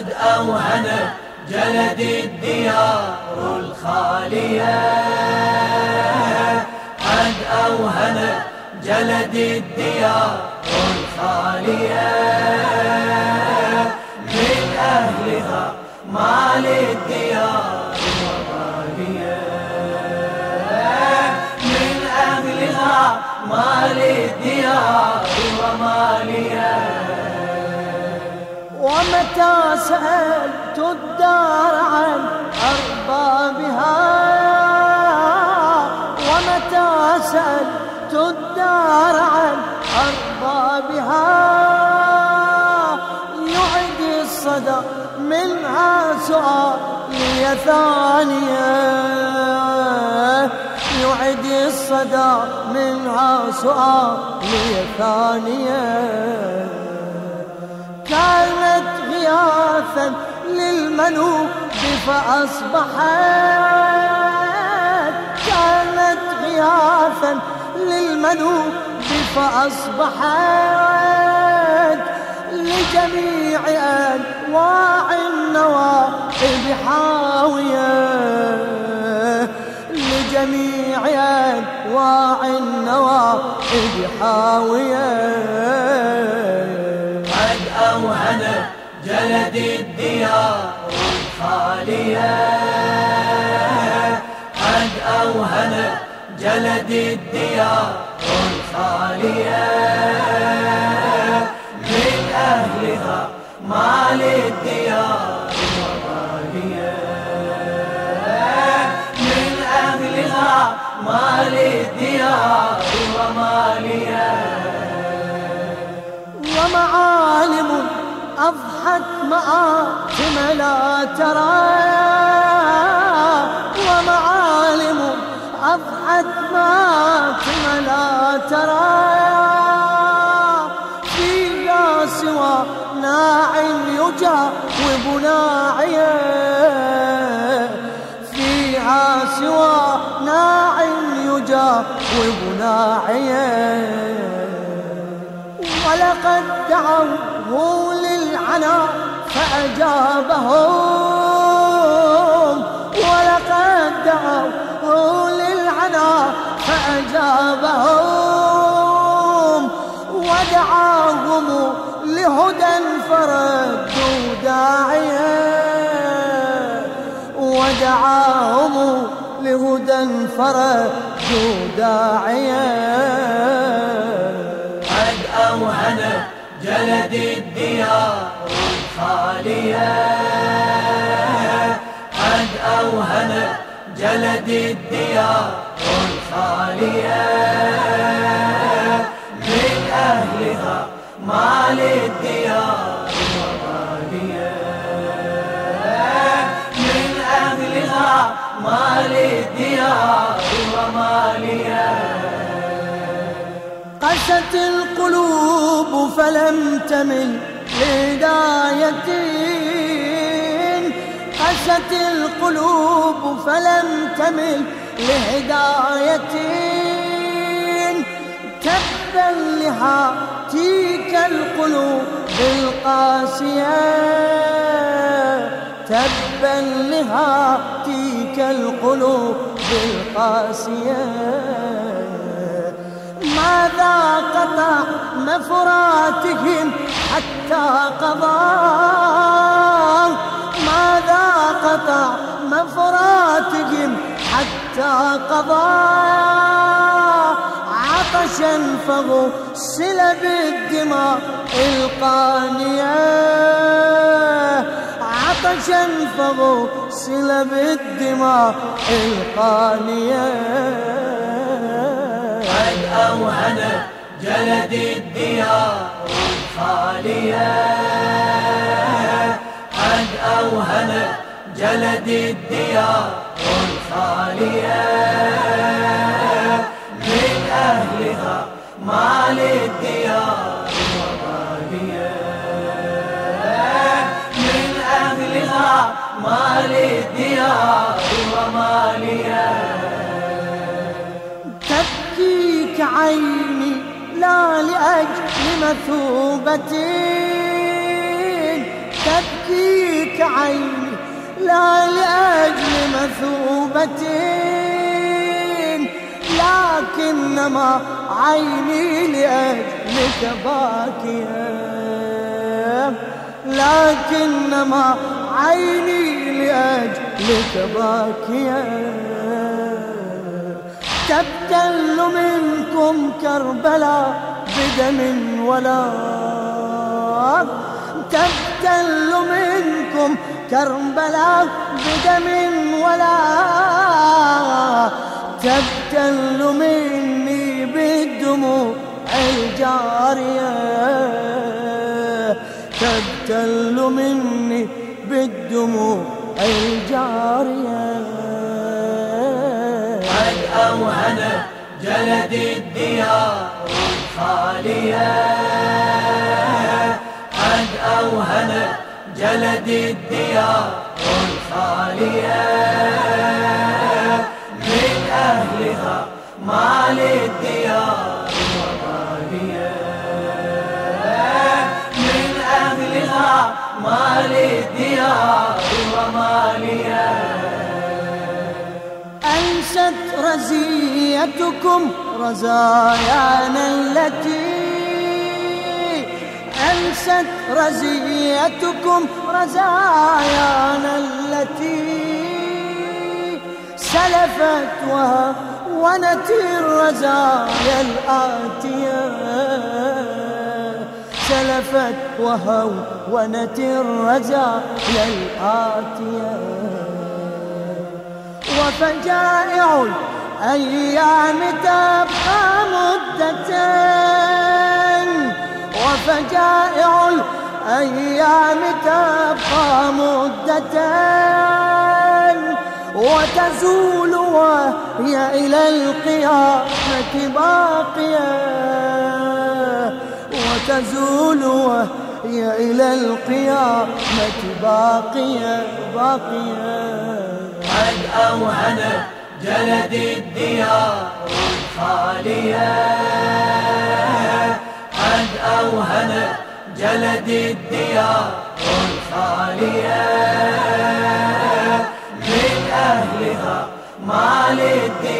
قد أوهن جلد الديار الخالية. قد أوهن جلد الديار الخالية. من أهلها مال الديار وغالية من أهلها مال الديار ومالية ومتى سألت الدار عن أربابها؟ ومتى سألت الدار عن أربابها؟ يعد الصدى منها سؤالي ثانية يعد الصدى منها سؤالي ثانية غياثا للمنوب فأصبحت كانت غياثا للمنوب فأصبحت لجميع أنواع النوائب حاوية لجميع أنواع النوائب حاوية. جلد الديار الخالية قد أوهن جلد الديار الخالية من أهلها مال الديار وغالية من أهلها مال الديار ومالية. ومعالم أضحت مآتم لا ترى ومعالم أضحت مآتم لا ترى. فيها سوى ناع يجاوب ناعيا فيها سوى ناع يجاوب ناعيا ولقد دعوه للعنا فأجابهم. ولقد دعوه للعنا فأجابهم. ودعاهم لهدى فردوا داعيا. ودعاهم لهدى فردوا داعيا. أوهن جلد الديار الخالية. قد أوهن جلد الديار الخالية. من أهلها مال الديار وغالية من أهلها مال الديار قست القلوب فلم تمل لهداية قست القلوب فلم تمل لهداية تبا لهاتيك القلوب القاسية. تبا لهاتيك القلوب القاسية. ماذا قطع مفراتهم حتى قضى. ماذا قطع مفراتهم حتى قضى؟ عطشا فغسل بالدماء القانية عطشا فغسل بالدماء القانية أوهن جلد الديار الخالية. قد أوهن جلد الديار الخالية. من أهلها مال الديار وغالية من أهلها مال الديار ومالية تبكيك عيني لا لأجل مثوبة. تبكي تبكيك عيني لا لأجل مثوبة. لكنما عيني لأجلك باكية. لكنما عيني لأجلك باكية. تبتل منكم كربلاء بدم ولا تبتل منكم كربلاء بدم ولا تبتل مني بالدموع الجارية. تبتل مني بالدموع الجارية. قد أوهن جلد الديار الخالية. قد أوهن جلد الديار الخالية. من أهلها ما للديار ومالية من أهلها ما للديار ومالية. أنست رزيتكم رزايانا التي أنست رزيتكم رزايانا التي سلفت وهونت الرزايا الآتية. سلفت وهونت الرزايا الآتية. وفجائع الأيام تبقى مدة وفجائع الأيام تبقى مدة وتزول وهي إلى القيامة باقية. وتزول وهي إلى القيامة باقية باقية. قد أوهن جلد الديار الخالية. قد أوهن جلد الديار الخالية. من أهلها ما للديار